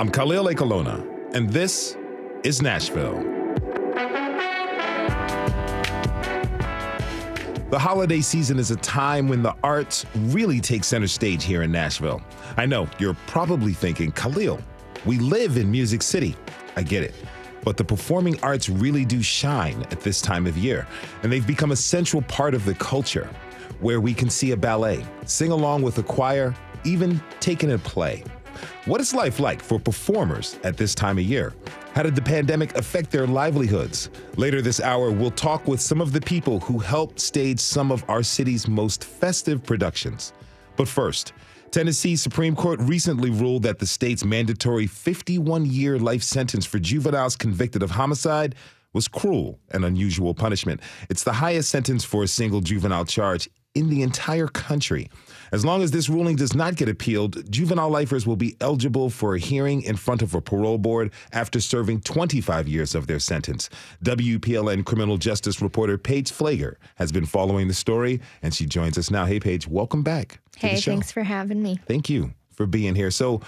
I'm Khalil Ekulona, and this is Nashville. The holiday season is a time when the arts really take center stage here in Nashville. I know you're probably thinking, Khalil, we live in Music City. I get it. But the performing arts really do shine at this time of year, and they've become a central part of the culture where we can see a ballet, sing along with a choir, even take in a play. What is life like for performers at this time of year? How did the pandemic affect their livelihoods? Later this hour, we'll talk with some of the people who helped stage some of our city's most festive productions. But first, Tennessee Supreme Court recently ruled that the state's mandatory 51 year life sentence for juveniles convicted of homicide was cruel and unusual punishment. It's the highest sentence for a single juvenile charge in the entire country. As long as this ruling does not get appealed, juvenile lifers will be eligible for a hearing in front of a parole board after serving 25 years of their sentence. WPLN criminal justice reporter Paige Pfleger has been following the story, and she joins us now. Hey, Paige, welcome back. Hey, thanks for having me. Thank you for being here. So,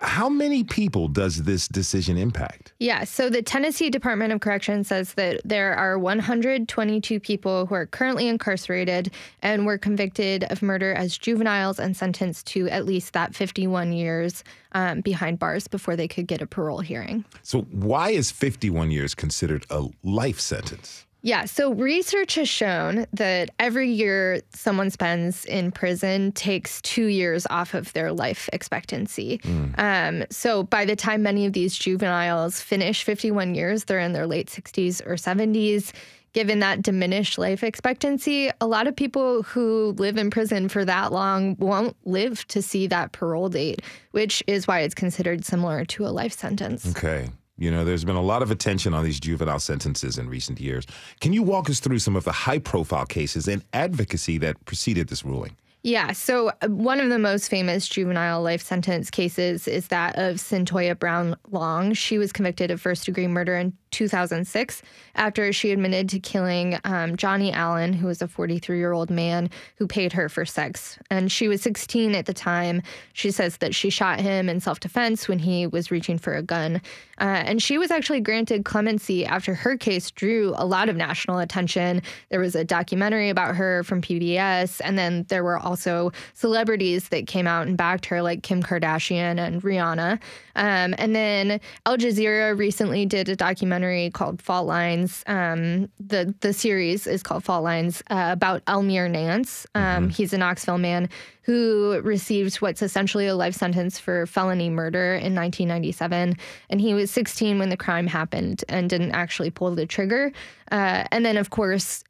how many people does this decision impact? Yeah, so the Tennessee Department of Corrections says that there are 122 people who are currently incarcerated and were convicted of murder as juveniles and sentenced to at least that 51 years um, behind bars before they could get a parole hearing. So, why is 51 years considered a life sentence? Yeah, so research has shown that every year someone spends in prison takes two years off of their life expectancy. Mm. Um, so by the time many of these juveniles finish 51 years, they're in their late 60s or 70s. Given that diminished life expectancy, a lot of people who live in prison for that long won't live to see that parole date, which is why it's considered similar to a life sentence. Okay. You know, there's been a lot of attention on these juvenile sentences in recent years. Can you walk us through some of the high profile cases and advocacy that preceded this ruling? Yeah. So, uh, one of the most famous juvenile life sentence cases is that of Cyntoia Brown Long. She was convicted of first degree murder in 2006 after she admitted to killing um, Johnny Allen, who was a 43 year old man who paid her for sex. And she was 16 at the time. She says that she shot him in self defense when he was reaching for a gun. Uh, and she was actually granted clemency after her case drew a lot of national attention. There was a documentary about her from PBS, and then there were also celebrities that came out and backed her, like Kim Kardashian and Rihanna. Um, and then Al Jazeera recently did a documentary called Fault Lines. Um, the the series is called Fault Lines uh, about Elmere Nance. Um, mm-hmm. He's a Knoxville man who received what's essentially a life sentence for felony murder in 1997, and he was 16 when the crime happened and didn't actually pull the trigger. Uh, and then, of course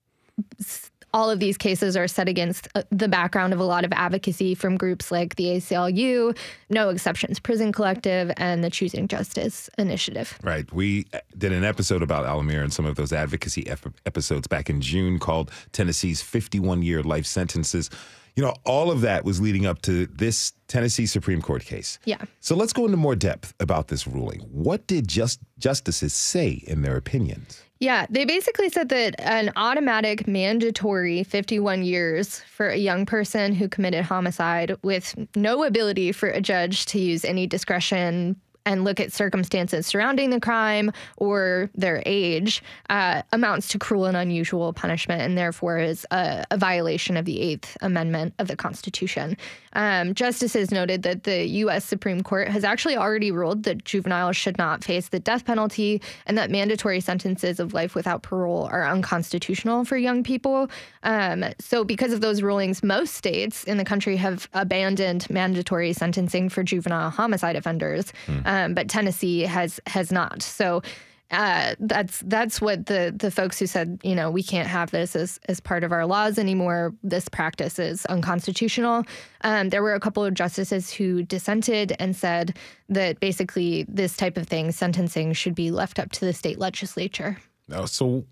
all of these cases are set against uh, the background of a lot of advocacy from groups like the ACLU, No Exceptions Prison Collective, and the Choosing Justice Initiative. Right. We uh, did an episode about Elmere and some of those advocacy episodes back in June called Tennessee's 51 year life sentences. You know, all of that was leading up to this Tennessee Supreme Court case. Yeah. So let's go into more depth about this ruling. What did just justices say in their opinions? Yeah, they basically said that an automatic mandatory 51 years for a young person who committed homicide with no ability for a judge to use any discretion and look at circumstances surrounding the crime or their age uh, amounts to cruel and unusual punishment and therefore is a, a violation of the Eighth Amendment of the Constitution. Um, justices noted that the U.S. Supreme Court has actually already ruled that juveniles should not face the death penalty and that mandatory sentences of life without parole are unconstitutional for young people. Um, so, because of those rulings, most states in the country have abandoned mandatory sentencing for juvenile homicide offenders. Mm um, but Tennessee has has not. So. Uh, that's that's what the the folks who said you know we can't have this as as part of our laws anymore. This practice is unconstitutional. Um, there were a couple of justices who dissented and said that basically this type of thing, sentencing, should be left up to the state legislature. Oh, so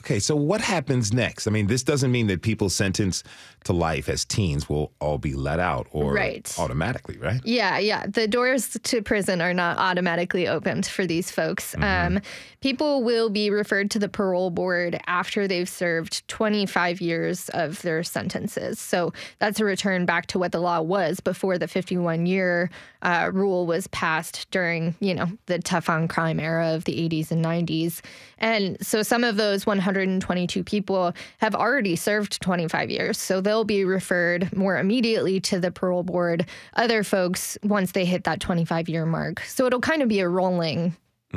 Okay, so what happens next? I mean, this doesn't mean that people sentenced to life as teens will all be let out or Right. automatically, right? Yeah, yeah. The doors to prison are not automatically opened for these folks. Um, people will be referred to the parole board after they've served 25 years of their sentences. So that's a return back to what the law was before the 51 year uh, rule was passed during, you know, the tough on crime era of the 80s and 90s. And so some of those 122 people have already served 25 years. So they'll be referred more immediately to the parole board. Other folks, once they hit that 25 year mark. So it'll kind of be a rolling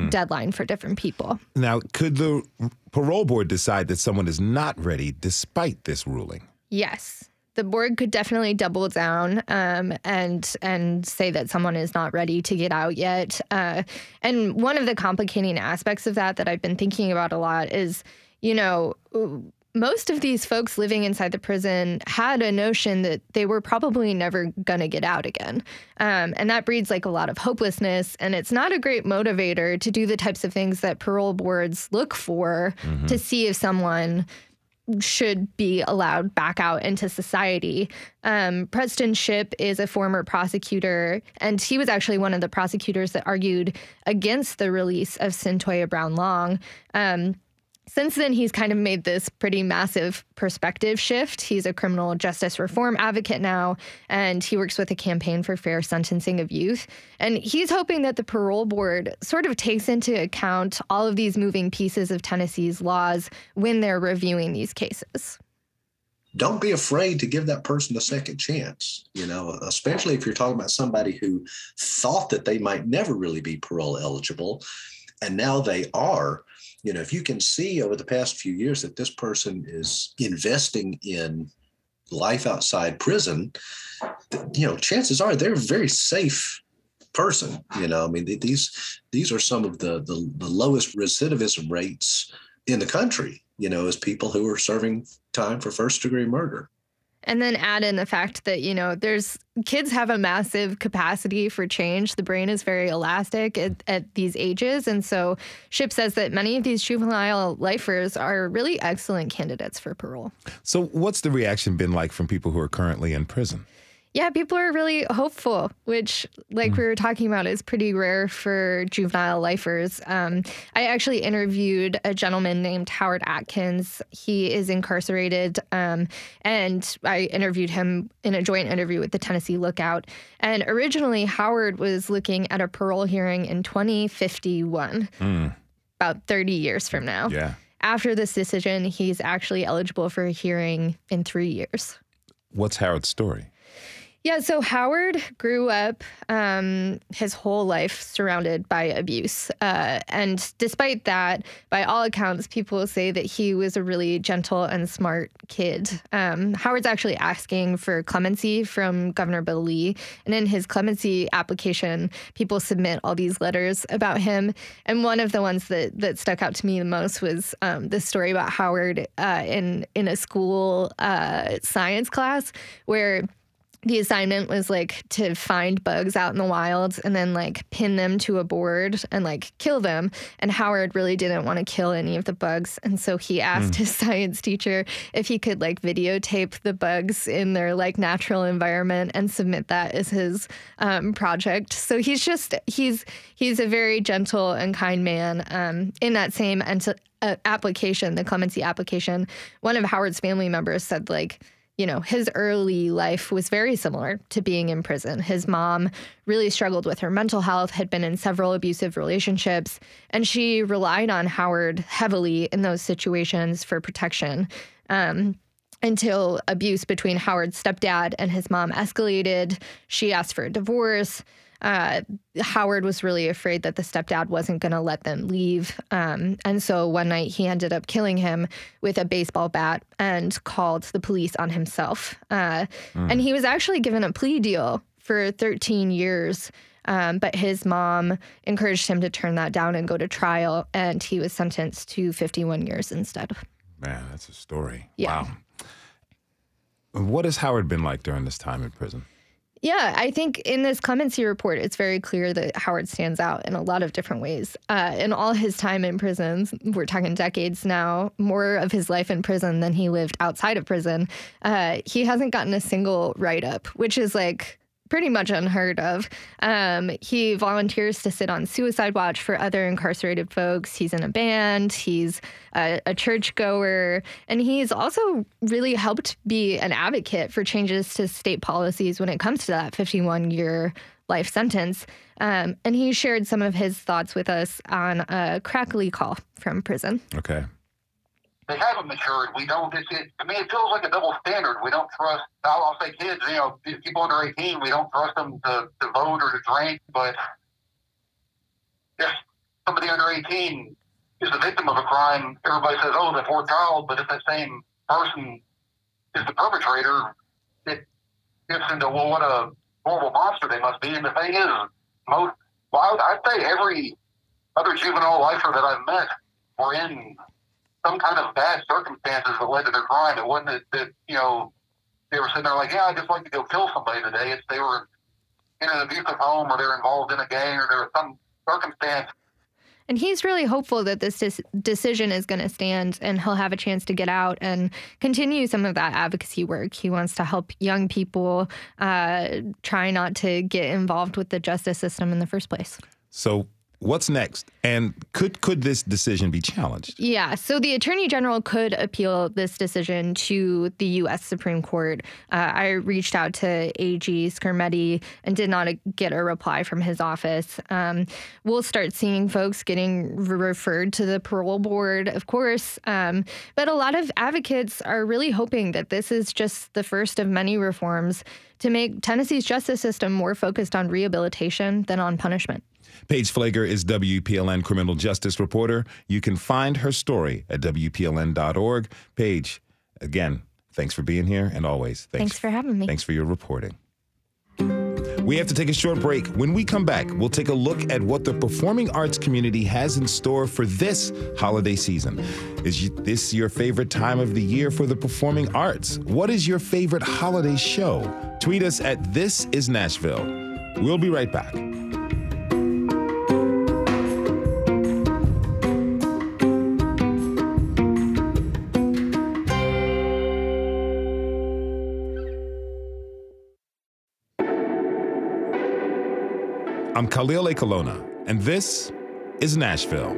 deadline for different people. Now, could the parole board decide that someone is not ready despite this ruling? Yes. The board could definitely double down um, and and say that someone is not ready to get out yet. Uh, and one of the complicating aspects of that that I've been thinking about a lot is, you know, most of these folks living inside the prison had a notion that they were probably never going to get out again. Um, and that breeds like a lot of hopelessness. And it's not a great motivator to do the types of things that parole boards look for to see if someone should be allowed back out into society. Um, Preston Shipp is a former prosecutor, and he was actually one of the prosecutors that argued against the release of Cyntoia Brown Long. Um, since then, he's kind of made this pretty massive perspective shift. He's a criminal justice reform advocate now, and he works with a campaign for fair sentencing of youth. And he's hoping that the parole board sort of takes into account all of these moving pieces of Tennessee's laws when they're reviewing these cases. don't be afraid to give that person a second chance you know especially if you're talking about somebody who thought that they might never really be parole eligible and now they are you know if you can see over the past few years that this person is investing in life outside prison you know chances are they're a very safe person you know. I mean these these are some of the the, the lowest recidivism rates in the country you know as people who are serving time for first degree murder And then add in the fact that, you know, there's kids have a massive capacity for change. The brain is very elastic at, at these ages. And so Shipp says that many of these juvenile lifers are really excellent candidates for parole. So, what's the reaction been like from people who are currently in prison? Yeah, people are really hopeful, which, like we were talking about, is pretty rare for juvenile lifers. Um, I actually interviewed a gentleman named Howard Atkins. He is incarcerated, um, and I interviewed him in a joint interview with the Tennessee Lookout. And originally, Howard was looking at a parole hearing in 2051, about 30 years from now. Yeah. After this decision, he's actually eligible for a hearing in three years. What's Howard's story? Yeah, so Howard grew up um, his whole life surrounded by abuse. Uh, and despite that, by all accounts, people say that he was a really gentle and smart kid. Um, Howard's actually asking for clemency from Governor Bill Lee. And in his clemency application, people submit all these letters about him. And one of the ones that, that stuck out to me the most was um, this story about Howard uh, in, in a school uh, science class where the assignment was like to find bugs out in the wild and then like pin them to a board and like kill them. And Howard really didn't want to kill any of the bugs. And so he asked his science teacher if he could like videotape the bugs in their like natural environment and submit that as his um, project. So he's just, he's, he's a very gentle and kind man. Um, in that same ent- uh, application, the clemency application, one of Howard's family members said like, you know, his early life was very similar to being in prison. His mom really struggled with her mental health, had been in several abusive relationships, and she relied on Howard heavily in those situations for protection. Um, until abuse between Howard's stepdad and his mom escalated. She asked for a divorce. Uh, Howard was really afraid that the stepdad wasn't going to let them leave. Um, and so one night he ended up killing him with a baseball bat and called the police on himself. Uh, And he was actually given a plea deal for 13 years. Um, but his mom encouraged him to turn that down and go to trial, and he was sentenced to 51 years instead. Man, that's a story. Yeah. Wow. What has Howard been like during this time in prison? Yeah, I think in this clemency report, it's very clear that Howard stands out in a lot of different ways. Uh, in all his time in prisons, we're talking decades now, more of his life in prison than he lived outside of prison, uh, he hasn't gotten a single write up, which is like pretty much unheard of. Um, he volunteers to sit on suicide watch for other incarcerated folks. He's in a band, he's a, a churchgoer, and he's also really helped be an advocate for changes to state policies when it comes to that 51 year life sentence. Um, and he shared some of his thoughts with us on a crackly call from prison. Okay they haven't matured. We don't. It, it, I mean, it feels like a double standard. We don't trust. I'll, I'll say kids. You know, people under eighteen. We don't trust them to, to vote or to drink. But if somebody under eighteen is the victim of a crime, everybody says, "Oh, the poor child." But if that same person is the perpetrator, it gets into well, what a horrible monster they must be. And the thing is, most. Well, I'd say every other juvenile lifer that I've met were in some kind of bad circumstances that led to their crime. It wasn't that, that you know they were sitting there like, yeah, I just like to go kill somebody today. It's they were in an abusive home or they're involved in a gang or there was some circumstance and he's really hopeful that this dis- decision is going to stand and he'll have a chance to get out and continue some of that advocacy work. He wants to help young people uh, try not to get involved with the justice system in the first place. So, What's next? And could could this decision be challenged? Yeah, so the attorney general could appeal this decision to the U.S. Supreme Court. Uh, I reached out to AG Skrmetti and did not get a reply from his office. Um, we'll start seeing folks getting referred to the parole board, of course, um, but a lot of advocates are really hoping that this is just the first of many reforms to make Tennessee's justice system more focused on rehabilitation than on punishment. Paige Pfleger is WPLN criminal justice reporter. You can find her story at WPLN.org. Paige, again, thanks for being here and always thanks, thanks for having me. Thanks for your reporting. We have to take a short break. When we come back, we'll take a look at what the performing arts community has in store for this holiday season. Is this your favorite time of the year for the performing arts? What is your favorite holiday show? Tweet us at This Is Nashville. We'll be right back. I'm Khalil Ekulona, and this is Nashville.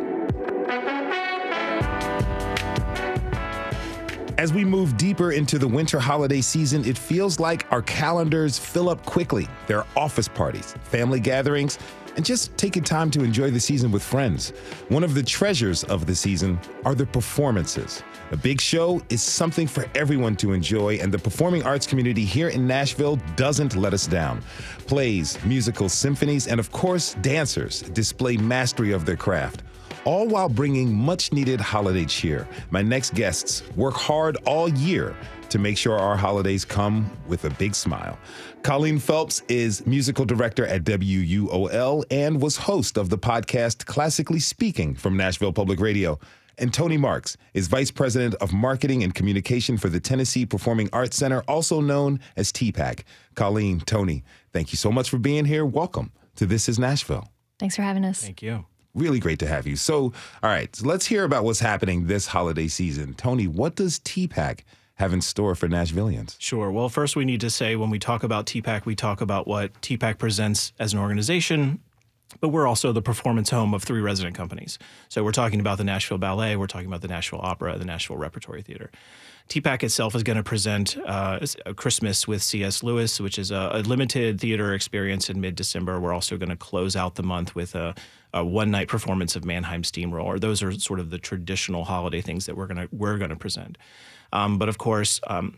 As we move deeper into the winter holiday season, it feels like our calendars fill up quickly. There are office parties, family gatherings, and just taking time to enjoy the season with friends. One of the treasures of the season are the performances. A big show is something for everyone to enjoy, and the performing arts community here in Nashville doesn't let us down. Plays, musicals, symphonies, and of course, dancers display mastery of their craft all while bringing much needed holiday cheer. My next guests work hard all year to make sure our holidays come with a big smile. Colleen Phelps is musical director at WUOL and was host of the podcast Classically Speaking from Nashville Public Radio. And Tony Marks is Vice President of Marketing and Communication for the Tennessee Performing Arts Center, also known as TPAC. Colleen, Tony, thank you so much for being here. Welcome to This is Nashville. Thanks for having us. Thank you. Really great to have you. So, all right, so let's hear about what's happening this holiday season. Tony, what does TPAC have in store for Nashvillians? Sure. Well, first we need to say when we talk about TPAC, we talk about what TPAC presents as an organization, but we're also the performance home of three resident companies. So we're talking about the Nashville Ballet, we're talking about the Nashville Opera, the Nashville Repertory Theater. TPAC itself is going to present uh, Christmas with C.S. Lewis, which is a, a limited theater experience in mid December. We're also going to close out the month with a, a one night performance of Mannheim Steamroller. Those are sort of the traditional holiday things that we're going to we're going to present. Um, but of course, um,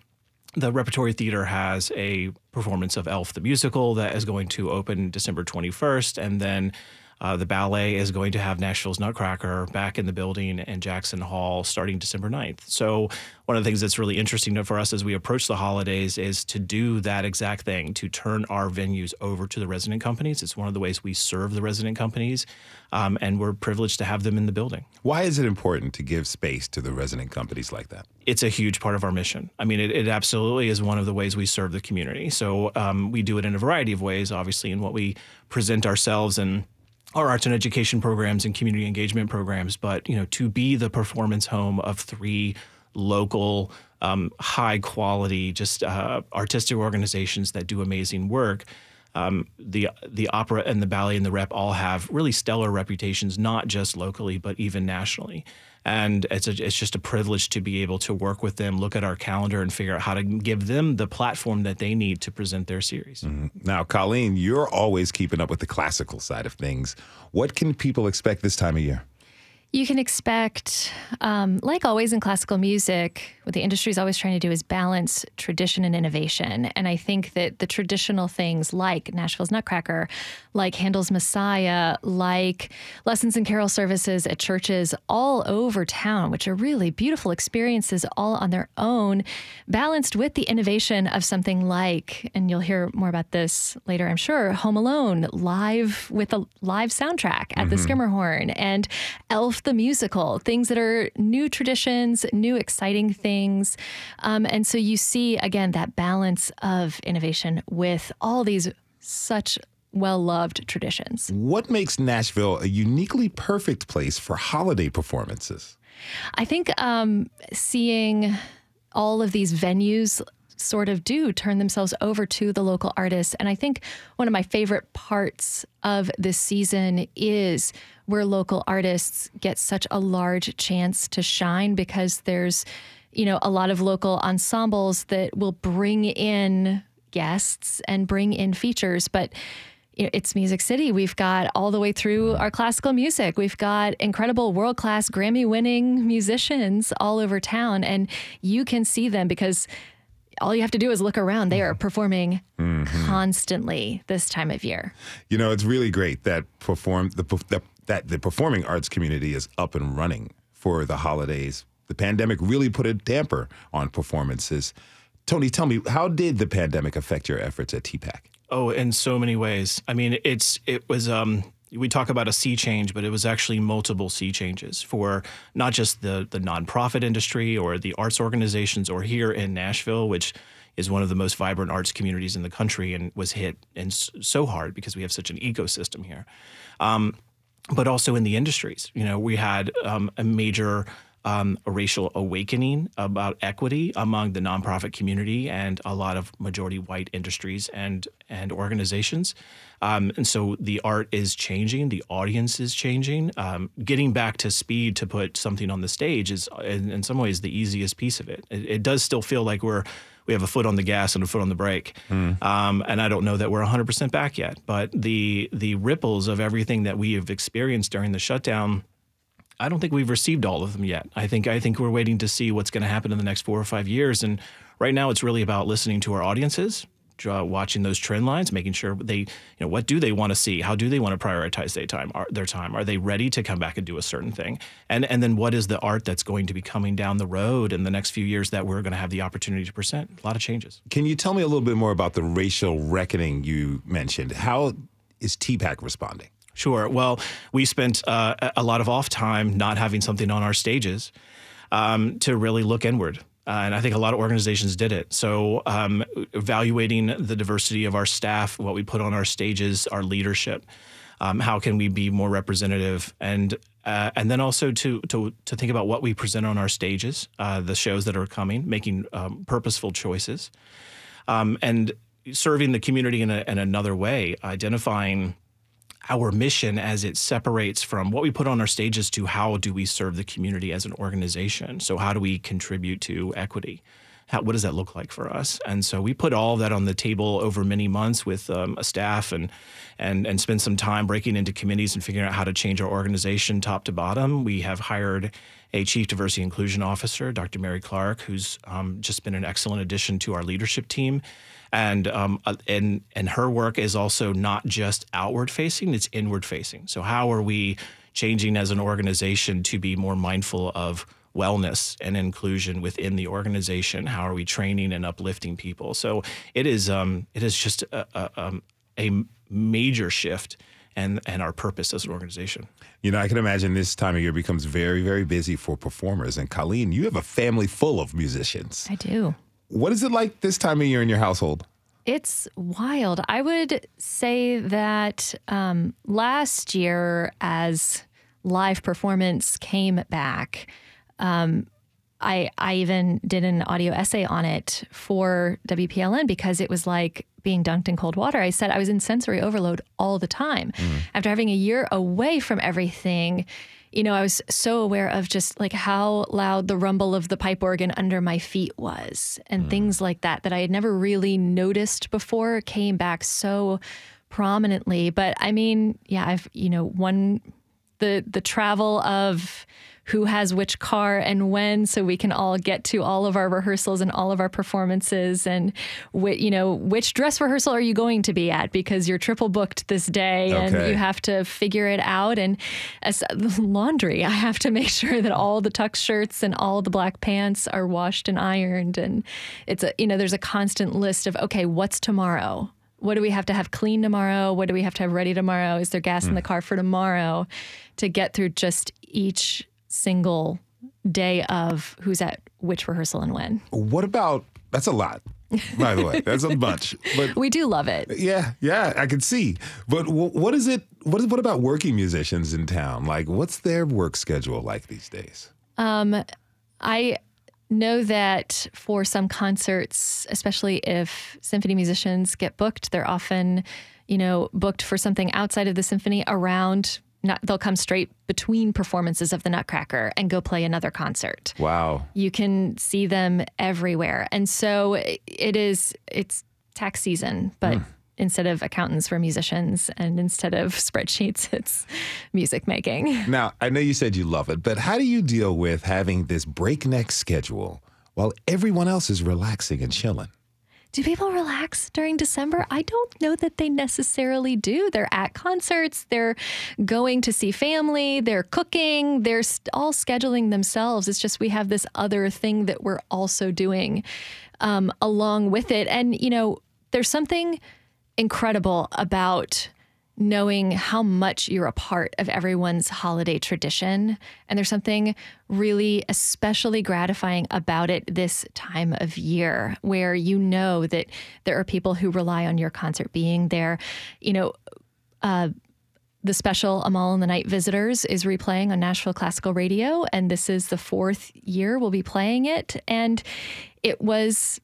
the Repertory Theater has a performance of Elf the Musical that is going to open December 21st. And then Uh, the ballet is going to have Nashville's Nutcracker back in the building in Jackson Hall starting December 9th. So, one of the things that's really interesting for us as we approach the holidays is to do that exact thing, to turn our venues over to the resident companies. It's one of the ways we serve the resident companies, um, and we're privileged to have them in the building. Why is it important to give space to the resident companies like that? It's a huge part of our mission. I mean, it, it absolutely is one of the ways we serve the community. So, um, we do it in a variety of ways, obviously, in what we present ourselves and our arts and education programs and community engagement programs, but you know, to be the performance home of three local, um, high quality, just uh, artistic organizations that do amazing work. Um, the the opera and the ballet and the rep all have really stellar reputations, not just locally but even nationally. And it's a, it's just a privilege to be able to work with them, look at our calendar, and figure out how to give them the platform that they need to present their series. Mm-hmm. Now, Colleen, you're always keeping up with the classical side of things. What can people expect this time of year? You can expect, um, like always in classical music, what the industry is always trying to do is balance tradition and innovation. And I think that the traditional things like Nashville's Nutcracker, like Handel's Messiah, like lessons and carol services at churches all over town, which are really beautiful experiences all on their own, balanced with the innovation of something like, and you'll hear more about this later, I'm sure, Home Alone, live with a live soundtrack at mm-hmm. the Schermerhorn, and Elf the musical, things that are new traditions, new exciting things. Um, and so you see, again, that balance of innovation with all these such well loved traditions. What makes Nashville a uniquely perfect place for holiday performances? I think um, seeing all of these venues sort of do turn themselves over to the local artists. And I think one of my favorite parts of this season is where local artists get such a large chance to shine because there's, you know, a lot of local ensembles that will bring in guests and bring in features. But it's Music City. We've got all the way through our classical music. We've got incredible world class Grammy winning musicians all over town. And you can see them because all you have to do is look around. They are performing mm-hmm. constantly this time of year. You know, it's really great that perform the, the, that the performing arts community is up and running for the holidays. The pandemic really put a damper on performances. Tony, tell me, how did the pandemic affect your efforts at TPAC? Oh, in so many ways. I mean, it's it was um we talk about a sea change, but it was actually multiple sea changes for not just the the nonprofit industry or the arts organizations, or here in Nashville, which is one of the most vibrant arts communities in the country, and was hit and so hard because we have such an ecosystem here. Um, but also in the industries, you know, we had um, a major um, a racial awakening about equity among the nonprofit community and a lot of majority white industries and and organizations. Um, and so the art is changing, the audience is changing. Um, getting back to speed to put something on the stage is, in, in some ways, the easiest piece of it. it. it. does still feel like we're we have a foot on the gas and a foot on the brake. Mm. Um, and I don't know that we're 100% back yet. But the the ripples of everything that we have experienced during the shutdown I don't think we've received all of them yet. I think I think we're waiting to see what's going to happen in the next four or five years. And right now, it's really about listening to our audiences, watching those trend lines, making sure they, you know, what do they want to see? How do they want to prioritize their time? Are, their time? Are they ready to come back and do a certain thing? And and then what is the art that's going to be coming down the road in the next few years that we're going to have the opportunity to present? A lot of changes. Can you tell me a little bit more about the racial reckoning you mentioned? How is TPAC responding? Sure. Well, we spent uh, a lot of off time not having something on our stages um, to really look inward. Uh, and I think a lot of organizations did it. So, um, evaluating the diversity of our staff, what we put on our stages, our leadership, um, how can we be more representative, and uh, and then also to to to think about what we present on our stages, uh, the shows that are coming, making um, purposeful choices, um, and serving the community in, a, in another way, identifying our mission as it separates from what we put on our stages to how do we serve the community as an organization. So, how do we contribute to equity? how, what does that look like for us? And so we put all that on the table over many months with um, a staff and and and spend some time breaking into committees and figuring out how to change our organization top to bottom. We have hired a chief diversity inclusion officer, Dr. Mary Clark, who's um, just been an excellent addition to our leadership team. And um, uh, and and her work is also not just outward facing; it's inward facing. So how are we changing as an organization to be more mindful of wellness and inclusion within the organization? How are we training and uplifting people? So it is um, it is just a, a, um, a major shift and and our purpose as an organization. You know, I can imagine this time of year becomes very, very busy for performers. And Colleen, you have a family full of musicians. I do. What is it like this time of year in your household? It's wild. I would say that um, last year, as live performance came back, um, I I even did an audio essay on it for WPLN because it was like being dunked in cold water. I said I was in sensory overload all the time. Mm. After having a year away from everything, you know, I was so aware of just like how loud the rumble of the pipe organ under my feet was and mm. things like that that I had never really noticed before came back so prominently. But I mean, yeah, I've, you know, one the the travel of who has which car and when so we can all get to all of our rehearsals and all of our performances and wh- you know which dress rehearsal are you going to be at because you're triple booked this day okay. and you have to figure it out and as laundry I have to make sure that all the tux shirts and all the black pants are washed and ironed and it's a you know there's a constant list of okay what's tomorrow what do we have to have clean tomorrow? What do we have to have ready tomorrow? Is there gas mm. in the hmm. car for tomorrow? To get through just each single day of who's at which rehearsal and when. What about that's a lot. By the way, that's a bunch. But we do love it. Yeah, yeah, I can see. But what is it? What is what about working musicians in town? Like, what's their work schedule like these days? Um, I know that for some concerts, especially if symphony musicians get booked, they're often, you know, booked for something outside of the symphony around not, they'll come straight between performances of the Nutcracker and go play another concert. Wow. You can see them everywhere. And so it is it's tax season, but mm. instead of accountants we're musicians and instead of spreadsheets it's music making. Now, I know you said you love it, but how do you deal with having this breakneck schedule while everyone else is relaxing and chilling? Do people relax during December? I don't know that they necessarily do. They're at concerts, they're going to see family, they're cooking, they're all scheduling themselves. It's just we have this other thing that we're also doing um, along with it. And, you know, there's something incredible about knowing how much you're a part of everyone's holiday tradition. And there's something really especially gratifying about it this time of year where you know that there are people who rely on your concert being there. You know, uh, the special Amahl and the Night Visitors is replaying on Nashville Classical Radio, and this is the fourth year we'll be playing it. And it was,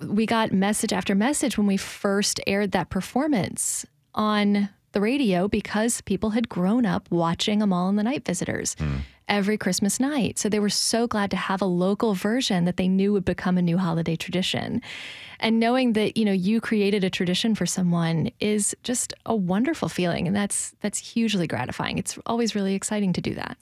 we got message after message when we first aired that performance on the radio because people had grown up watching Amahl and the Night Visitors mm. every Christmas night. So they were so glad to have a local version that they knew would become a new holiday tradition. And knowing that, you know, you created a tradition for someone is just a wonderful feeling and that's that's hugely gratifying. It's always really exciting to do that.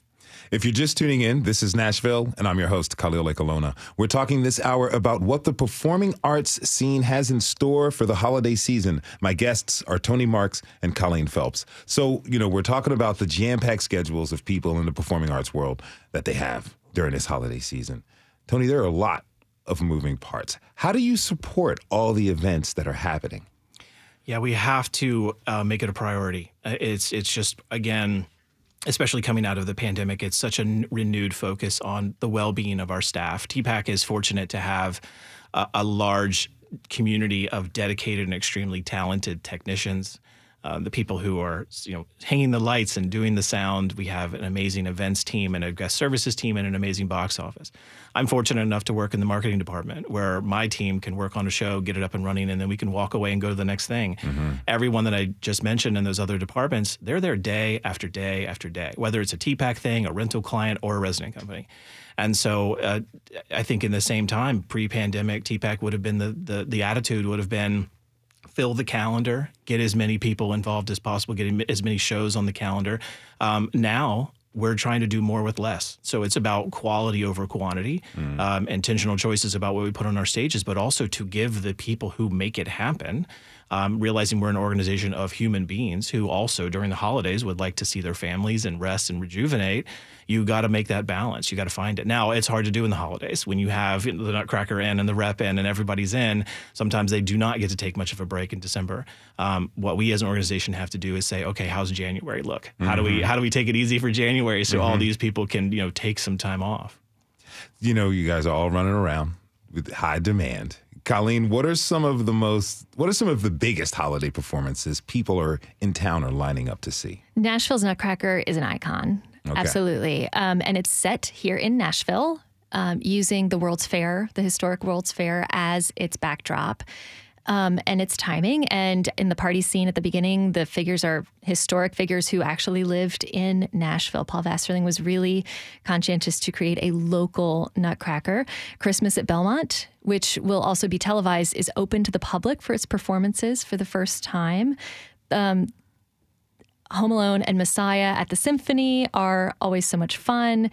If you're just tuning in, this is Nashville, and I'm your host, Khalil Ekulona. We're talking this hour about what the performing arts scene has in store for the holiday season. My guests are Tony Marks and Colleen Phelps. So, you know, we're talking about the jam packed schedules of people in the performing arts world that they have during this holiday season. Tony, there are a lot of moving parts. How do you support all the events that are happening? Yeah, we have to uh, make it a priority. Uh, it's it's just again especially coming out of the pandemic, it's such a n- renewed focus on the well-being of our staff. TPAC is fortunate to have a, a large community of dedicated and extremely talented technicians. Uh, the people who are you know hanging the lights and doing the sound. We have an amazing events team and a guest services team and an amazing box office. I'm fortunate enough to work in the marketing department where my team can work on a show, get it up and running, and then we can walk away and go to the next thing. Mm-hmm. Everyone that I just mentioned in those other departments, they're there day after day after day, whether it's a TPAC thing, a rental client, or a resident company. And so uh, I think in the same time, pre-pandemic, TPAC would have been the, the the attitude would have been fill the calendar, get as many people involved as possible, get as many shows on the calendar. Um, now we're trying to do more with less. So it's about quality over quantity, mm. um, intentional choices about what we put on our stages, but also to give the people who make it happen um, realizing we're an organization of human beings who also during the holidays would like to see their families and rest and rejuvenate. You got to make that balance. You got to find it. Now it's hard to do in the holidays when you have the Nutcracker in and the rep in and everybody's in. Sometimes they do not get to take much of a break in December. Um, what we as an organization have to do is say, okay, how's January look? How mm-hmm. do we mm-hmm. how do we take it easy for January so mm-hmm. all these people can you know take some time off? You know, you guys are all running around with high demand Colleen, what are some of the most, what are some of the biggest holiday performances people are in town are lining up to see? Nashville's Nutcracker is an icon. Okay. Absolutely. Um, and it's set here in Nashville um, using the World's Fair, the historic World's Fair, as its backdrop um, and its timing. And in the party scene at the beginning, the figures are historic figures who actually lived in Nashville. Paul Vasterling was really conscientious to create a local nutcracker. Christmas at Belmont, which will also be televised, is open to the public for its performances for the first time. Um, Home Alone and Messiah at the Symphony are always so much fun.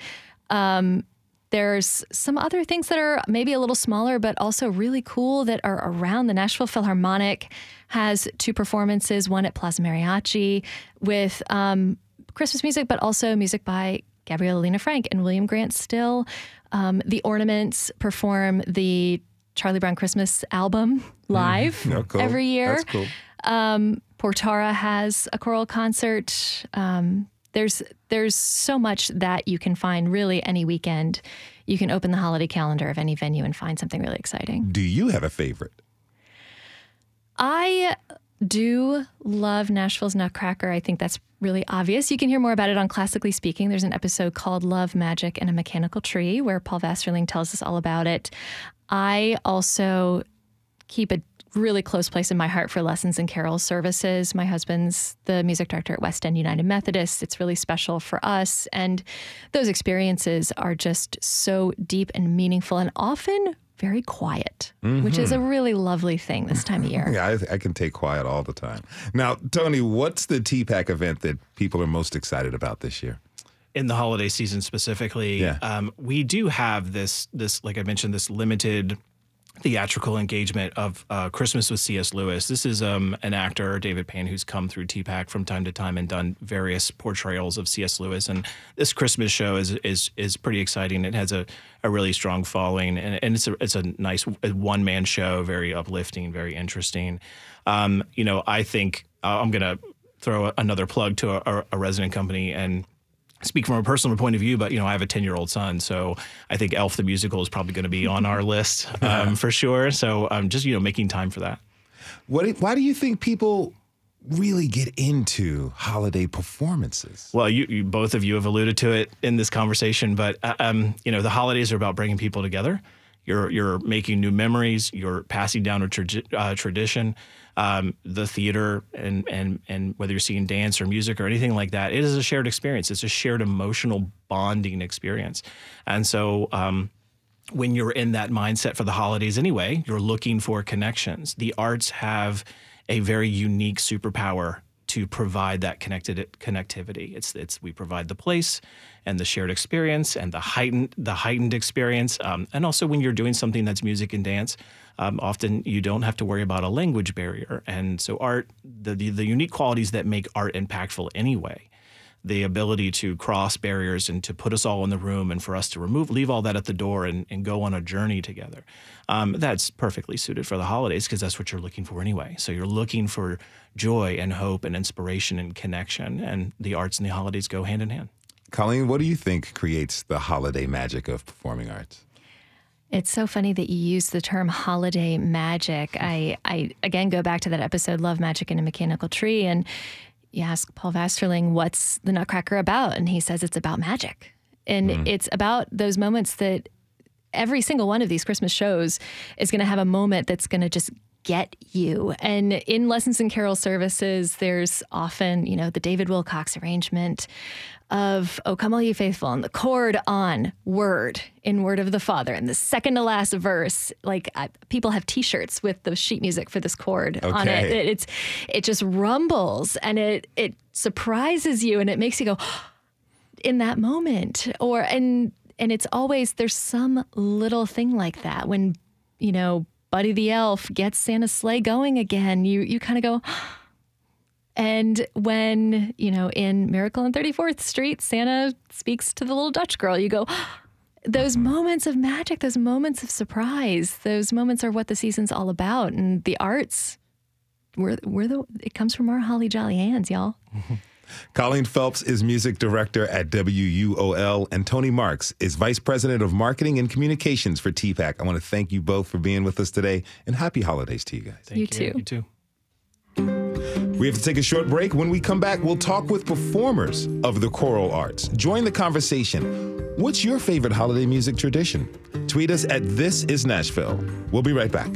Um, there's some other things that are maybe a little smaller, but also really cool that are around. The Nashville Philharmonic has two performances, one at Plaza Mariachi with um, Christmas music, but also music by Gabriela Lena Frank and William Grant Still. Um, the Ornaments perform the Charlie Brown Christmas album live mm. oh, cool. every year. That's cool. Um, Portara has a choral concert. Um, there's there's so much that you can find really any weekend. You can open the holiday calendar of any venue and find something really exciting. Do you have a favorite? I do love Nashville's Nutcracker. I think that's really obvious. You can hear more about it on Classically Speaking. There's an episode called Love, Magic, and a Mechanical Tree where Paul Vasterling tells us all about it. I also keep a really close place in my heart for lessons and carol services. My husband's the music director at West End United Methodist. It's really special for us. And those experiences are just so deep and meaningful and often very quiet, mm-hmm. which is a mm-hmm. really lovely thing this time of year. yeah, I, I, can take quiet all the time. Now, Tony, what's the TPAC event that people are most excited about this year? in the holiday season specifically, yeah. um, we do have this this like I mentioned this limited theatrical engagement of uh, Christmas with C.S. Lewis. This is um, an actor, David Payne, who's come through TPAC from time to time and done various portrayals of C.S. Lewis. And this Christmas show is is is pretty exciting. It has a, a really strong following, and, and it's a it's a nice one man show, very uplifting, very interesting. Um, you know, I think uh, I'm gonna throw another plug to a, a resident company and speak from a personal point of view, but you know, I have a 10 year old son, so I think Elf the musical is probably going to be on our list um, for sure. So I'm um, just you know making time for that. What? Why do you think people really get into holiday performances? Well, you, you both of you have alluded to it in this conversation, but uh, um, you know, the holidays are about bringing people together. You're you're making new memories. You're passing down a tra- uh, tradition um, the theater and and and whether you're seeing dance or music or anything like that, it is a shared experience. It's a shared emotional bonding experience, and so. Um, when you're in that mindset for the holidays anyway, you're looking for connections. The arts have a very unique superpower to provide that connected connectivity. It's it's we provide the place and the shared experience and the heightened the heightened experience. Um, and also when you're doing something that's music and dance, um, often you don't have to worry about a language barrier. And so art, the, the, the unique qualities that make art impactful anyway, the ability to cross barriers and to put us all in the room and for us to remove, leave all that at the door and, and go on a journey together. Um, that's perfectly suited for the holidays because that's what you're looking for anyway. So you're looking for joy and hope and inspiration and connection, and the arts and the holidays go hand in hand. Colleen, what do you think creates the holiday magic of performing arts? It's so funny that you use the term holiday magic. I, I again go back to that episode, Love Magic in a Mechanical Tree, and you ask Paul Vasterling, what's the Nutcracker about? And he says it's about magic. And mm. it's about those moments that every single one of these Christmas shows is going to have a moment that's going to just get you. And in lessons and carol services, there's often, you know, the David Willcocks arrangement of "O Come All You Faithful" and the chord on "Word" in "Word of the Father," and the second to last verse. Like I, people have T-shirts with the sheet music for this chord okay. on it. it. It's it just rumbles and it it surprises you and it makes you go in that moment. Or and and it's always there's some little thing like that when you know Buddy the Elf gets Santa's sleigh going again. You you kind of go. And when, you know, in Miracle on 34th Street, Santa speaks to the little Dutch girl, you go, those moments of magic, those moments of surprise, those moments are what the season's all about. And the arts, we're, we're the, it comes from our holly jolly hands, y'all. Colleen Phelps is music director at WUOL, and Tony Marks is vice president of marketing and communications for TPAC. I want to thank you both for being with us today, and happy holidays to you guys. Thank you, you too. You too. We have to take a short break. When we come back, we'll talk with performers of the choral arts. Join the conversation. What's your favorite holiday music tradition? Tweet us at This Is Nashville. We'll be right back.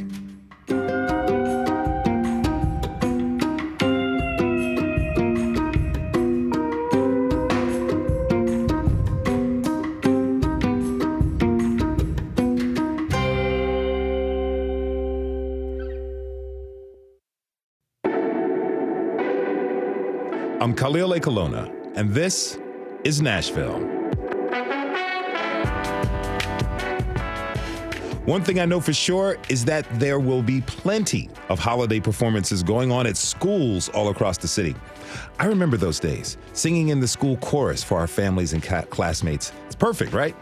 Khalil Ekulona, and this is Nashville. One thing I know for sure is that there will be plenty of holiday performances going on at schools all across the city. I remember those days, singing in the school chorus for our families and classmates. It's perfect, right?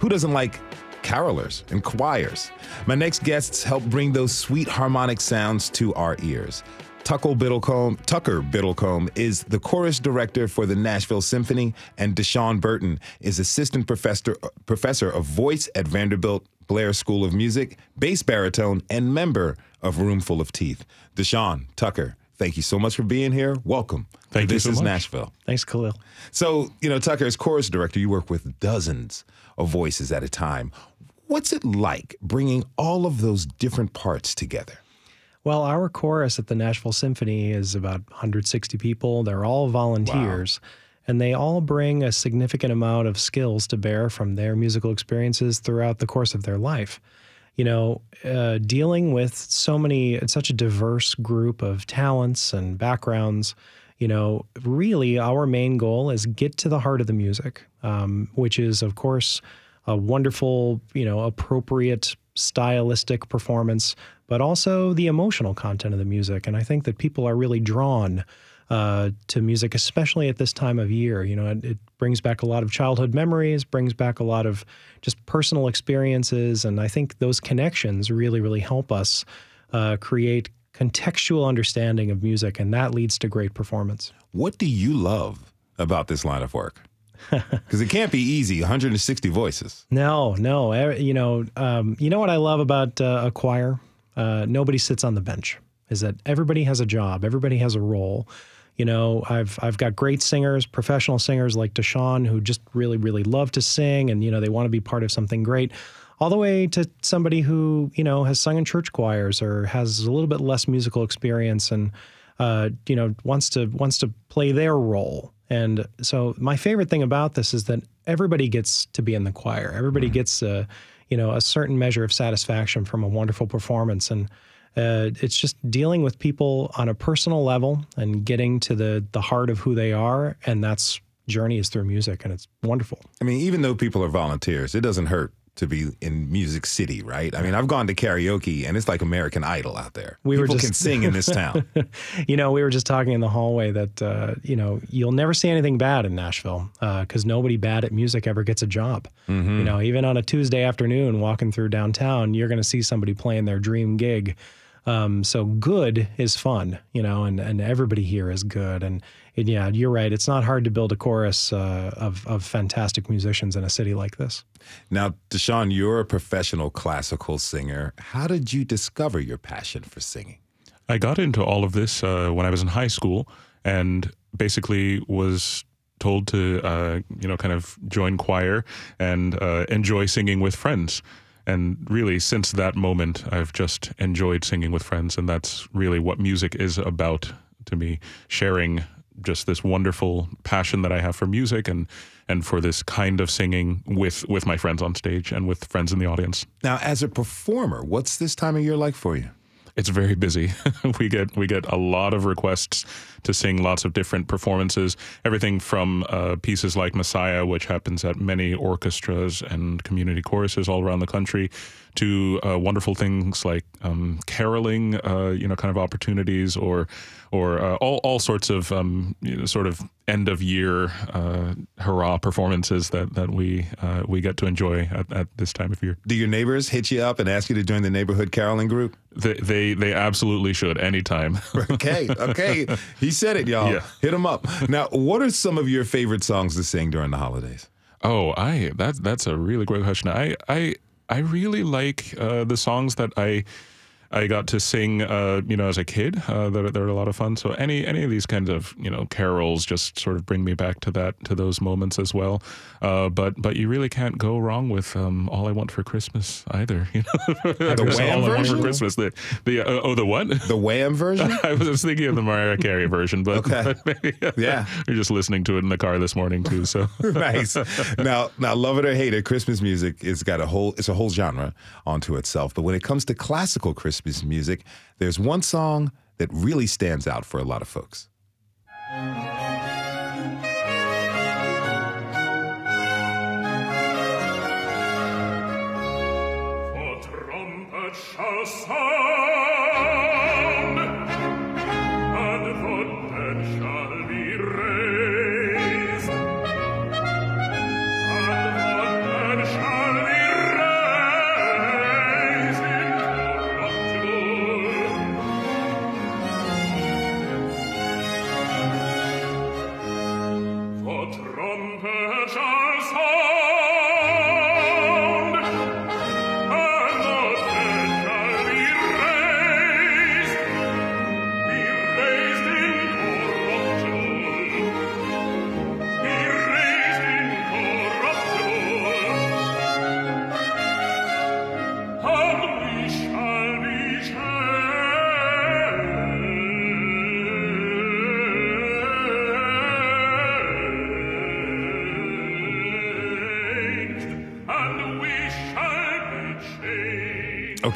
Who doesn't like carolers and choirs? My next guests help bring those sweet harmonic sounds to our ears. Tucker Biddlecombe, Tucker Biddlecombe is the chorus director for the Nashville Symphony, and Dashon Burton is assistant professor professor of voice at Vanderbilt Blair School of Music, bass baritone, and member of Roomful of Teeth. Dashon Tucker, thank you so much for being here. Welcome. Thank this you so is much. Nashville. Thanks, Khalil. So, you know, Tucker, as chorus director, you work with dozens of voices at a time. What's it like bringing all of those different parts together? Well, our chorus at the Nashville Symphony is about 160 people. They're all volunteers. Wow. And they all bring a significant amount of skills to bear from their musical experiences throughout the course of their life. You know, uh, dealing with so many, such a diverse group of talents and backgrounds, you know, really our main goal is get to the heart of the music, um, which is, of course, a wonderful, you know, appropriate stylistic performance, but also the emotional content of the music. And I think that people are really drawn uh, to music, especially at this time of year. You know, it, it, brings back a lot of childhood memories, brings back a lot of just personal experiences. And I think those connections really, really help us uh, create contextual understanding of music. And that leads to great performance. What do you love about this line of work? Because it can't be easy. 160 voices. No, no. You know, um, you know what I love about uh, a choir? Uh, nobody sits on the bench. Is that everybody has a job, everybody has a role. You know, I've I've got great singers, professional singers like Dashon, who just really, really love to sing, and you know they want to be part of something great. All the way to somebody who you know has sung in church choirs or has a little bit less musical experience and uh, you know wants to wants to play their role and so my favorite thing about this is that everybody gets to be in the choir. Everybody mm-hmm. gets a, you know, a certain measure of satisfaction from a wonderful performance. And uh, it's just dealing with people on a personal level and getting to the the heart of who they are. And that's journey is through music, and it's wonderful. I mean, even though people are volunteers, it doesn't hurt to be in Music City, right? I mean, I've gone to karaoke and it's like American Idol out there. We People were just, can sing in this town. you know, we were just talking in the hallway that uh, you know you'll never see anything bad in Nashville because uh, nobody bad at music ever gets a job. Mm-hmm. You know, even on a Tuesday afternoon walking through downtown, you're going to see somebody playing their dream gig. Um, so good is fun, you know, and, and everybody here is good. And, and yeah, you're right. It's not hard to build a chorus uh, of, of fantastic musicians in a city like this. Now, Dashon, you're a professional classical singer. How did you discover your passion for singing? I got into all of this uh, when I was in high school and basically was told to, uh, you know, kind of join choir and uh, enjoy singing with friends. And really, since that moment, I've just enjoyed singing with friends. And that's really what music is about to me sharing just this wonderful passion that I have for music and and for this kind of singing with with my friends on stage and with friends in the audience. Now, as a performer, what's this time of year like for you? It's very busy. we get we get a lot of requests to sing lots of different performances. Everything from uh, pieces like Messiah, which happens at many orchestras and community choruses all around the country, to uh, wonderful things like um, caroling, uh, you know, kind of opportunities, or or uh, all all sorts of um, you know, sort of end of year uh, hurrah performances that that we uh, we get to enjoy at, at this time of year. Do your neighbors hit you up and ask you to join the neighborhood caroling group? They they, they absolutely should anytime. okay, okay. He said it, y'all. Yeah. Hit him up. Now, what are some of your favorite songs to sing during the holidays? Oh, I that's that's a really great question. I I I really like uh, the songs that I I got to sing, uh, you know, as a kid. Uh, they're, they're a lot of fun. So any any of these kinds of you know carols just sort of bring me back to that to those moments as well. Uh, but but you really can't go wrong with um, "All I Want for Christmas" either. You know, The Wham "All I Want version? for Christmas." The the uh, oh the what? The Wham version? I was thinking of the Mariah Carey version, but, Okay. but maybe, Yeah. you're just listening to it in the car this morning too. So nice. Now, now, love it or hate it, Christmas music is got a whole it's a whole genre onto itself. But when it comes to classical Christmas music, there's one song that really stands out for a lot of folks.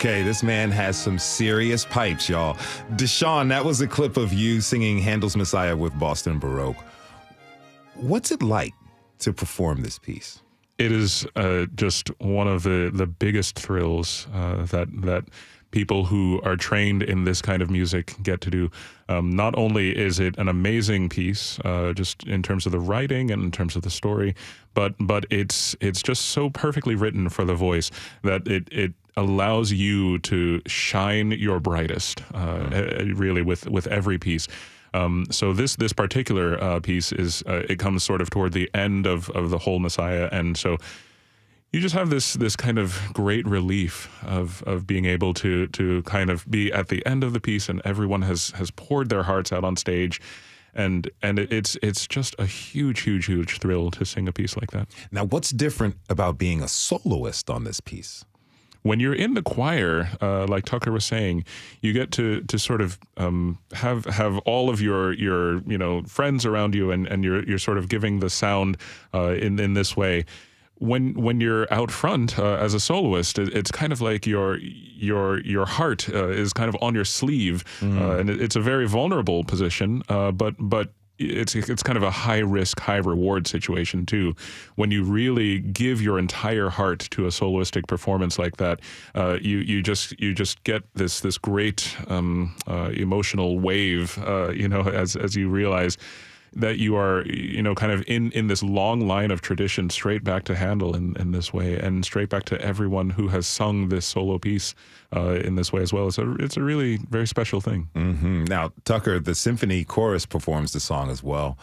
Okay, this man has some serious pipes, y'all. Dashon, that was a clip of you singing Handel's Messiah with Boston Baroque. What's it like to perform this piece? it is uh, just one of the the biggest thrills uh, that that people who are trained in this kind of music get to do. Um, not only is it an amazing piece, uh, just in terms of the writing and in terms of the story, but but it's it's just so perfectly written for the voice that it it allows you to shine your brightest, uh, uh, really with with every piece. Um, so this this particular uh, piece is uh, it comes sort of toward the end of of the whole Messiah, and so you just have this this kind of great relief of of being able to to kind of be at the end of the piece, and everyone has has poured their hearts out on stage. And and it's it's just a huge huge huge thrill to sing a piece like that. Now, what's different about being a soloist on this piece? When you're in the choir, uh, like Tucker was saying, you get to to sort of um, have have all of your your you know friends around you, and, and you're you're sort of giving the sound uh, in in this way. When when you're out front uh, as a soloist, it, it's kind of like your your your heart uh, is kind of on your sleeve, uh, and it, it's a very vulnerable position. Uh, but but it's it's kind of a high risk, high reward situation too. When you really give your entire heart to a soloistic performance like that, uh, you you just you just get this this great um, uh, emotional wave. Uh, you know, as as you realize. That you are you know kind of in in this long line of tradition straight back to Handel in, in this way and straight back to everyone who has sung this solo piece uh, in this way as well. So it's a really very special thing. hmm Now, Tucker, the symphony chorus performs the song as well.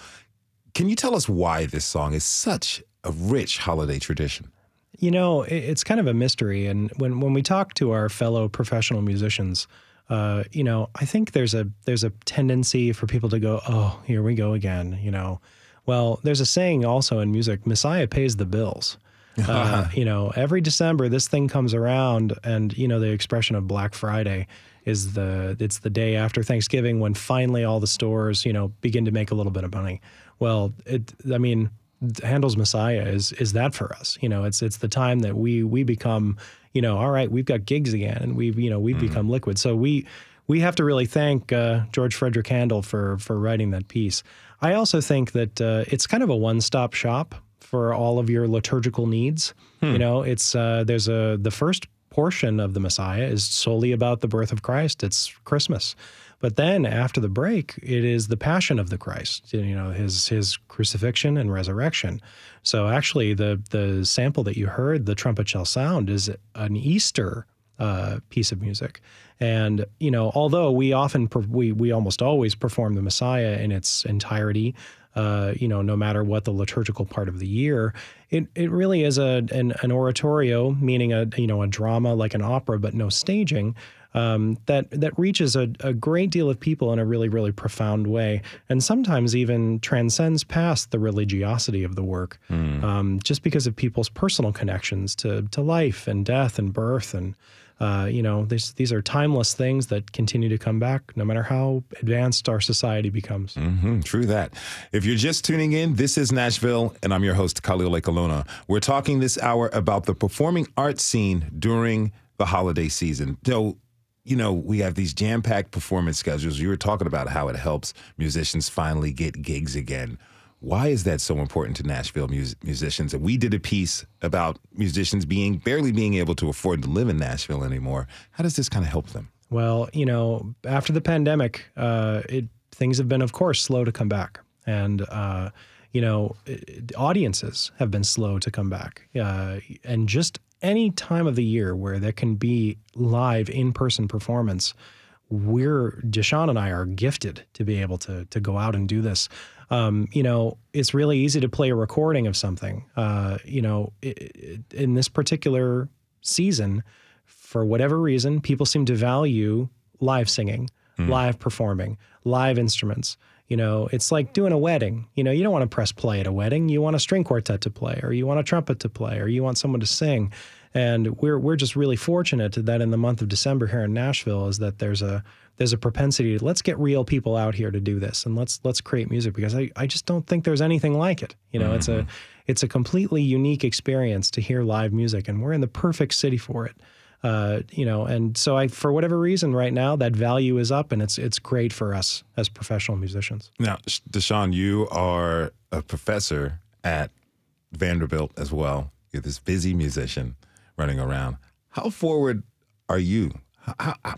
Can you tell us why this song is such a rich holiday tradition? You know, it's kind of a mystery. And when, when we talk to our fellow professional musicians, uh, you know, I think there's a there's a tendency for people to go, oh, here we go again. You know, well, there's a saying also in music: Messiah pays the bills. Uh, you know, every December this thing comes around, and you know the expression of Black Friday is the it's the day after Thanksgiving when finally all the stores you know begin to make a little bit of money. Well, it I mean Handel's Messiah is is that for us. You know, it's it's the time that we we become, you know, all right, we've got gigs again, and we've you know we've become liquid. So we we have to really thank uh, George Frederick Handel for for writing that piece. I also think that uh, it's kind of a one stop shop for all of your liturgical needs. You know, it's uh, there's a the first portion of the Messiah is solely about the birth of Christ. It's Christmas. But then after the break, it is the passion of the Christ, you know, his his crucifixion and resurrection. So actually the the sample that you heard, the trumpet shall sound, is an Easter uh, piece of music. And you know, although we often per- we we almost always perform the Messiah in its entirety, uh, you know, no matter what the liturgical part of the year, it it really is a an, an oratorio, meaning a you know a drama like an opera, but no staging. Um, that that reaches a, a great deal of people in a really really profound way, and sometimes even transcends past the religiosity of the work, um, just because of people's personal connections to to life and death and birth and uh, you know, these these are timeless things that continue to come back, no matter how advanced our society becomes. hmm true that. If you're just tuning in, this is Nashville, and I'm your host, Khalil Ekulona. We're talking this hour about the performing arts scene during the holiday season. So, you know, we have these jam packed performance schedules. You were talking about how it helps musicians finally get gigs again. Why is that so important to Nashville mus- musicians? And we did a piece about musicians being barely being able to afford to live in Nashville anymore. How does this kind of help them? Well, you know, after the pandemic, uh, it things have been, of course, slow to come back, and uh, you know, audiences have been slow to come back, uh, and just any time of the year where there can be live in-person performance, we're Dashon and I are gifted to be able to to go out and do this. Um, you know, it's really easy to play a recording of something. Uh, you know, i i in this particular season, for whatever reason, people seem to value live singing, live performing, live instruments. You know, it's like doing a wedding. You know, you don't want to press play at a wedding. You want a string quartet to play, or you want a trumpet to play, or you want someone to sing. And we're we're just really fortunate that in the month of December here in Nashville is that there's a there's a propensity to let's get real people out here to do this and let's let's create music because I, I just don't think there's anything like it. You know, it's a mm-hmm. it's a completely unique experience to hear live music and we're in the perfect city for it. Uh, you know, and so I for whatever reason right now that value is up and it's it's great for us as professional musicians. Now, Sh- Dashon, you are a professor at Vanderbilt as well. You're this busy musician running around. How forward are you? How, how-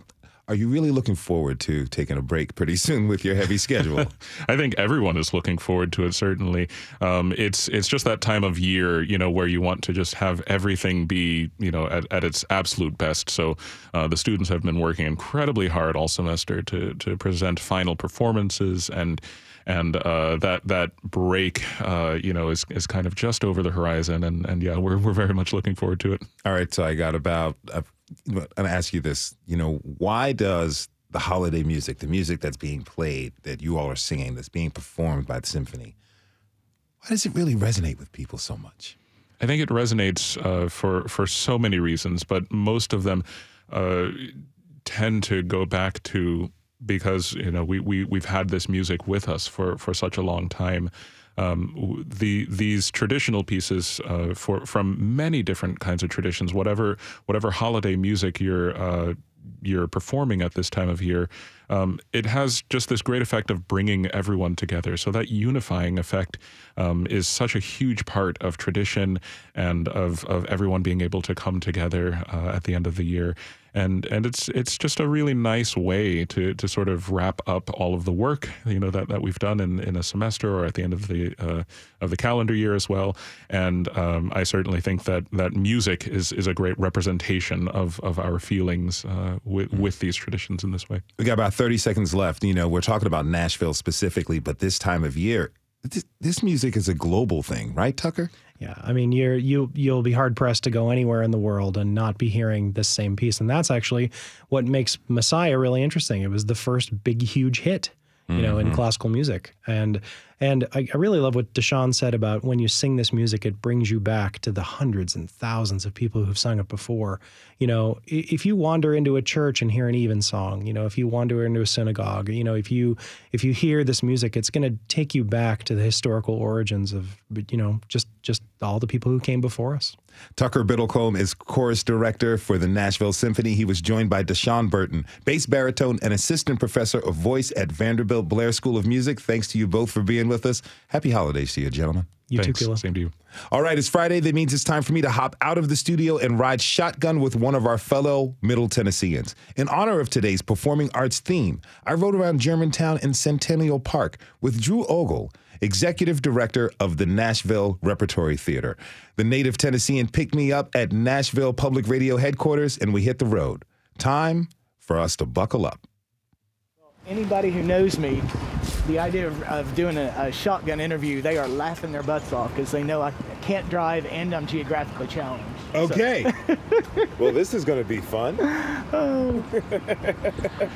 are you really looking forward to taking a break pretty soon with your heavy schedule? I think everyone is looking forward to it. Certainly, um, it's it's just that time of year, you know, where you want to just have everything be, you know, at, at its absolute best. So uh, the students have been working incredibly hard all semester to to present final performances and. And uh, that that break, uh, you know, is, is kind of just over the horizon, and, and yeah, we're we're very much looking forward to it. All right, so I got about. I'm ask you this. You know, why does the holiday music, the music that's being played, that you all are singing, that's being performed by the symphony, why does it really resonate with people so much? I think it resonates uh, for for so many reasons, but most of them uh, tend to go back to because you know we we we've had this music with us for for such a long time. Um, the these traditional pieces uh, for from many different kinds of traditions, whatever whatever holiday music you're uh, you're performing at this time of year, um, it has just this great effect of bringing everyone together. So that unifying effect um, is such a huge part of tradition and of of everyone being able to come together uh, at the end of the year. And and it's it's just a really nice way to to sort of wrap up all of the work you know that, that we've done in, in a semester or at the end of the uh, of the calendar year as well. And um, I certainly think that that music is is a great representation of of our feelings uh, with with these traditions in this way. We got about 30 seconds left. You know, we're talking about Nashville specifically, but this time of year, this, this music is a global thing, right, Tucker? Yeah, I mean, you're you you'll be hard pressed to go anywhere in the world and not be hearing this same piece, and that's actually what makes Messiah really interesting. It was the first big, huge hit, you know, in mm-hmm. classical music, and and I, I really love what Dashon said about when you sing this music, it brings you back to the hundreds and thousands of people who've sung it before. You know, if you wander into a church and hear an evensong, you know, if you wander into a synagogue, you know, if you if you hear this music, it's going to take you back to the historical origins of, you know, just just all the people who came before us. Tucker Biddlecombe is chorus director for the Nashville Symphony. He was joined by Dashon Burton, bass baritone and assistant professor of voice at Vanderbilt Blair School of Music. Thanks to you both for being with us. Happy holidays to you, gentlemen. You Thanks. too, Kila. Same to you. All right, it's Friday. That means it's time for me to hop out of the studio and ride shotgun with one of our fellow Middle Tennesseans. In honor of today's performing arts theme, I rode around Germantown and Centennial Park with Drew Ogle, executive director of the Nashville Repertory Theater. The native Tennessean picked me up at Nashville Public Radio headquarters, and we hit the road. Time for us to buckle up. Anybody who knows me, the idea of, of doing a, a shotgun interview, they are laughing their butts off because they know I can't drive and I'm geographically challenged. So- Okay. well, this is going to be fun. Oh.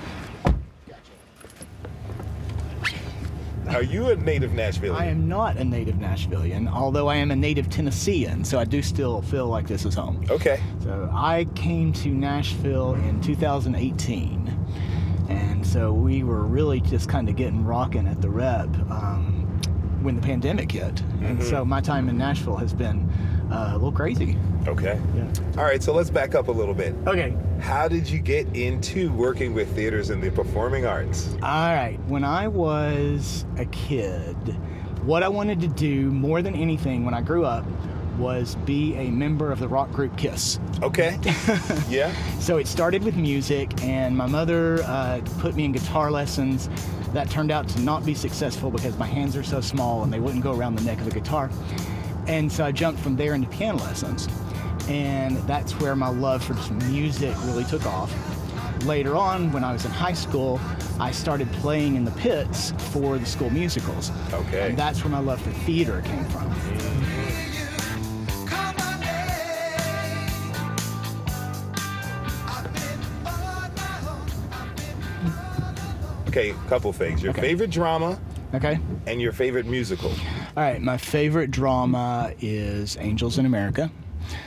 Are you a native Nashville? I am not a native Nashvilleian, although I am a native Tennessean, so I do still feel like this is home. Okay. So I came to Nashville in 2018, and so we were really just kind of getting rocking at the rep um, when the pandemic hit. And so my time in Nashville has been uh, a little crazy. Okay. Yeah. All right, so let's back up a little bit. Okay. How did you get into working with theaters and the performing arts? All right. When I was a kid, what I wanted to do more than anything when I grew up was be a member of the rock group Kiss. Okay. yeah. So it started with music, and my mother uh, put me in guitar lessons. That turned out to not be successful because my hands are so small and they wouldn't go around the neck of the guitar. And so I jumped from there into piano lessons. And that's where my love for just music really took off. Later on, when I was in high school, I started playing in the pits for the school musicals. Okay. And that's where my love for theater came from. Okay, couple things. Your Okay. favorite drama Okay? and your favorite musical. All right, my favorite drama is Angels in America.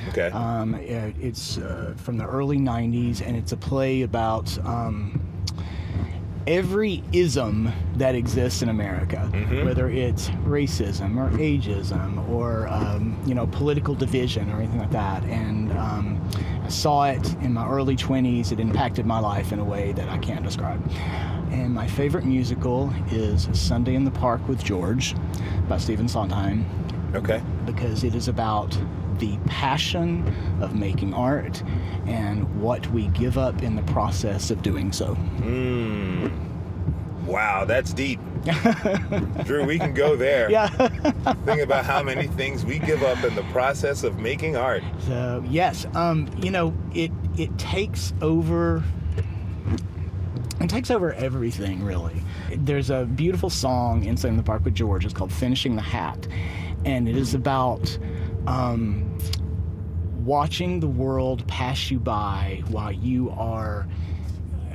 Okay. Um, it- it's uh, from the early 90s, and it's a play about um, every ism that exists in America, whether it's racism or ageism or, um, you know, political division or anything like that. And um, I saw it in my early 20s. It impacted my life in a way that I can't describe. And my favorite musical is Sunday in the Park with George by Stephen Sondheim okay. because it is about the passion of making art and what we give up in the process of doing so. Wow, that's deep. Drew, we can go there. Yeah. Think about how many things we give up in the process of making art. so yes, um, you know, it it takes over. It takes over everything, really. There's a beautiful song inside in the park with George. It's called "Finishing the Hat," and it is about um, watching the world pass you by while you are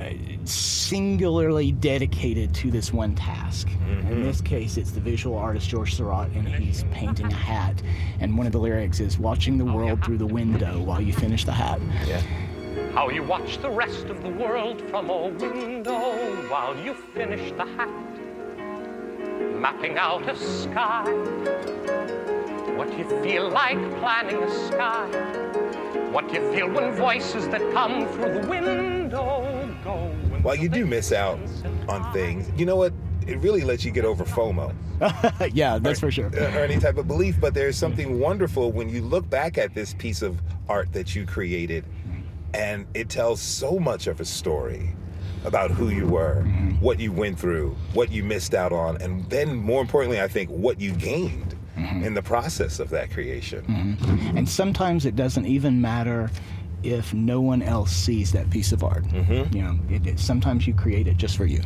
uh, singularly dedicated to this one task. In this case, it's the visual artist George Seurat, and he's painting a hat. And one of the lyrics is "Watching the world through the window while you finish the hat." How you watch the rest of the world from a window while you finish the hat. Mapping out a sky. What you feel like planning a sky. What you feel when voices that come through the window go. when While you do miss out on things, you know what? It really lets you get over FOMO. yeah, that's for sure. or any type of belief, but there's something wonderful when you look back at this piece of art that you created and it tells so much of a story about who you were, Mm-hmm. what you went through, what you missed out on, and then more importantly, I think what you gained Mm-hmm. in the process of that creation. And sometimes it doesn't even matter if no one else sees that piece of art. Mm-hmm. You know, it, it, sometimes you create it just for you.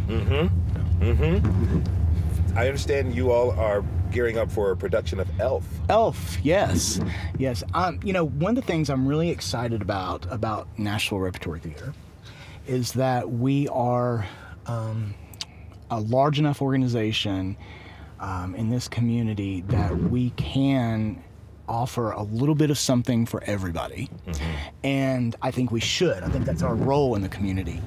I understand you all are gearing up for a production of Elf. Elf, yes, yes. Um, you know, one of the things I'm really excited about about Nashville Repertory Theater is that we are um, a large enough organization um, in this community that we can offer a little bit of something for everybody, and I think we should. I think that's our role in the community.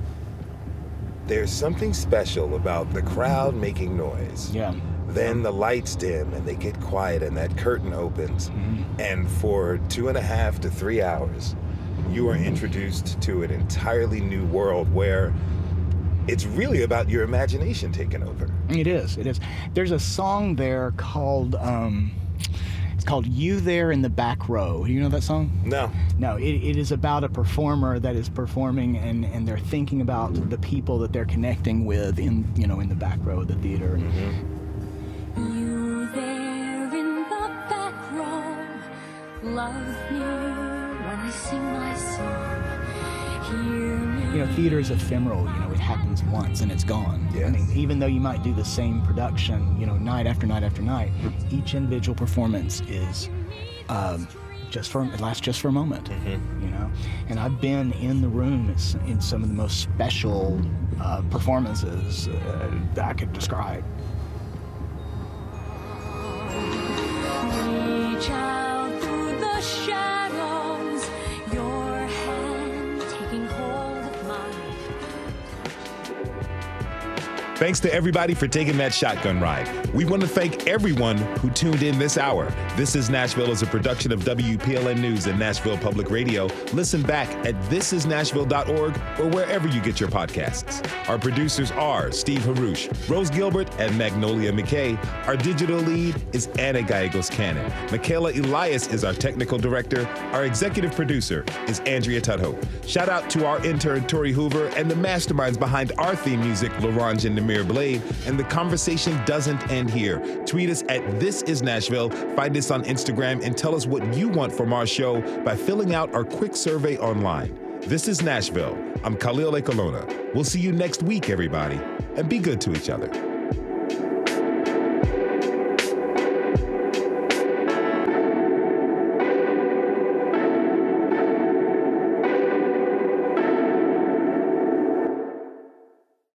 There's something special about the crowd making noise. Yeah. Then the lights dim and they get quiet and that curtain opens. And for two and a half to three hours, you are introduced to an entirely new world where it's really about your imagination taking over. It is. It is. There's a song there called um, it's called "You There in the Back Row." Do you know that song? No. No. It, it is about a performer that is performing, and, and they're thinking about the people that they're connecting with in you know in the back row of the theater. You row, love me when I sing my song. You know, theater is ephemeral. You know, it happens once and it's gone. I mean, even though you might do the same production, you know, night after night after night, each individual performance is um, just for it lasts just for a moment. You know, and I've been in the room in some of the most special uh, performances uh, that I could describe. Thanks to everybody for taking that shotgun ride. We want to thank everyone who tuned in this hour. This is Nashville is a production of WPLN News and Nashville Public Radio. Listen back at thisisnashville.org or wherever you get your podcasts. Our producers are Steve Haruch, Rose Gilbert, and Magnolia McKay. Our digital lead is Anna Gallegos Cannon. Michaela Elias is our technical director. Our executive producer is Andrea Tudhope. Shout out to our intern Tori Hoover and the masterminds behind our theme music, Laurent and Blade. And the conversation doesn't end here. Tweet us at This Is Nashville. Find us on Instagram and tell us what you want from our show by filling out our quick survey online. This is Nashville. I'm Khalil Ekulona. We'll see you next week, everybody, and be good to each other.